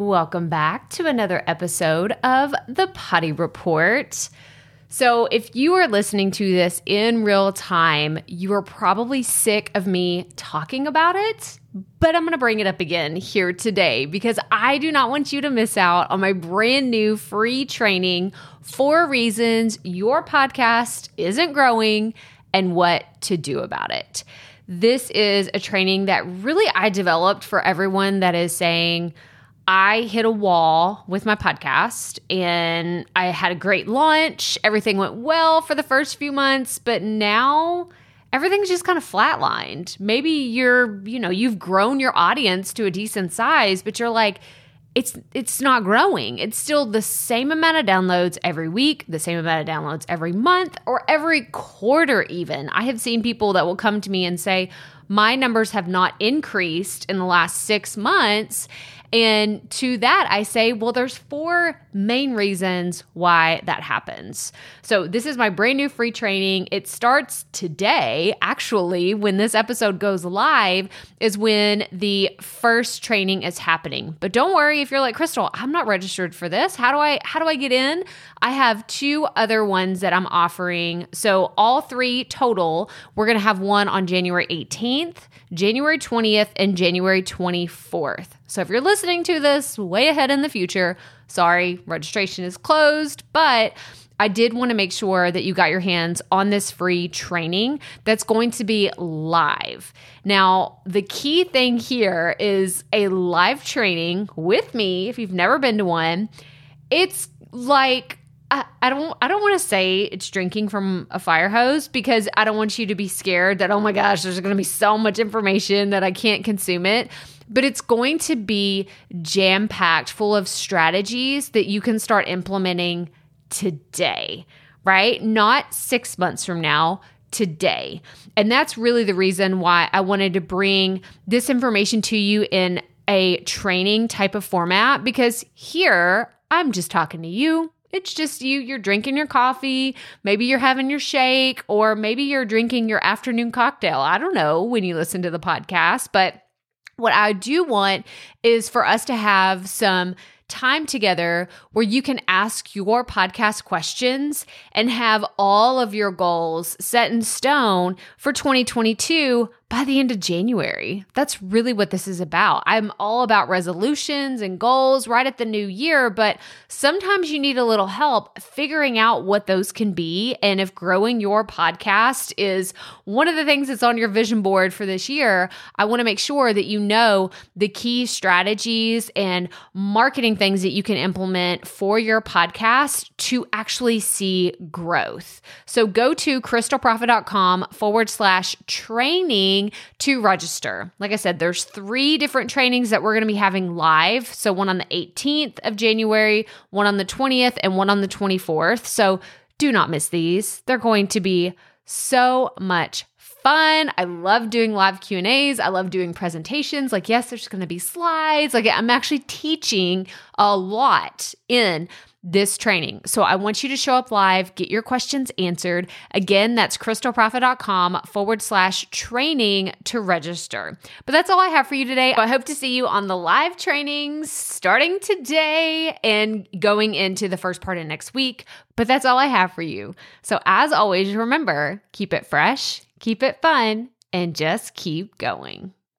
Welcome back to another episode of the Potty Report. So, if you are listening to this in real time, you are probably sick of me talking about it, but I'm going to bring it up again here today because I do not want you to miss out on my brand new free training Four Reasons Your Podcast Isn't Growing and What to Do About It. This is a training that really I developed for everyone that is saying, I hit a wall with my podcast and I had a great launch. Everything went well for the first few months, but now everything's just kind of flatlined. Maybe you're, you know, you've grown your audience to a decent size, but you're like, it's it's not growing. It's still the same amount of downloads every week, the same amount of downloads every month or every quarter even. I have seen people that will come to me and say, "My numbers have not increased in the last 6 months." And to that, I say, well, there's four main reasons why that happens. So, this is my brand new free training. It starts today, actually, when this episode goes live, is when the first training is happening. But don't worry if you're like, Krystal, I'm not registered for this. How do I how do I get in? I have two other ones that I'm offering. So, all three total, we're going to have one on January 18th, January 20th, and January 24th. So if you're listening to this way ahead in the future, sorry, registration is closed, but I did want to make sure that you got your hands on this free training that's going to be live. Now, the key thing here is a live training with me. If you've never been to one, it's like I, I don't I don't want to say it's drinking from a fire hose because I don't want you to be scared that oh my gosh there's going to be so much information that I can't consume it but it's going to be jam packed full of strategies that you can start implementing today, right? Not six months from now, today. And that's really the reason why I wanted to bring this information to you in a training type of format because here I'm just talking to you. It's just you. You're drinking your coffee. Maybe you're having your shake, or maybe you're drinking your afternoon cocktail. I don't know when you listen to the podcast, but what I do want is for us to have some time together where you can ask your podcast questions and have all of your goals set in stone for 2022 by the end of January. That's really what this is about. I'm all about resolutions and goals right at the new year, but sometimes you need a little help figuring out what those can be. And if growing your podcast is one of the things that's on your vision board for this year, I want to make sure that you know the key strategies and marketing things that you can implement for your podcast to actually see growth. So go to krystalproffitt.com forward slash training to register. Like I said, there's three different trainings that we're going to be having live. So one on the 18th of January, one on the 20th, and one on the 24th. So do not miss these. They're going to be so much fun. I love doing live Q&As. I love doing presentations. Like yes, there's going to be slides. Like I'm actually teaching a lot in this training. So I want you to show up live, get your questions answered. Again, that's krystalproffitt.com forward slash training to register. But that's all I have for you today. I hope to see you on the live trainings starting today and going into the first part of next week. But that's all I have for you. So as always, remember keep it fresh, keep it fun, and just keep going.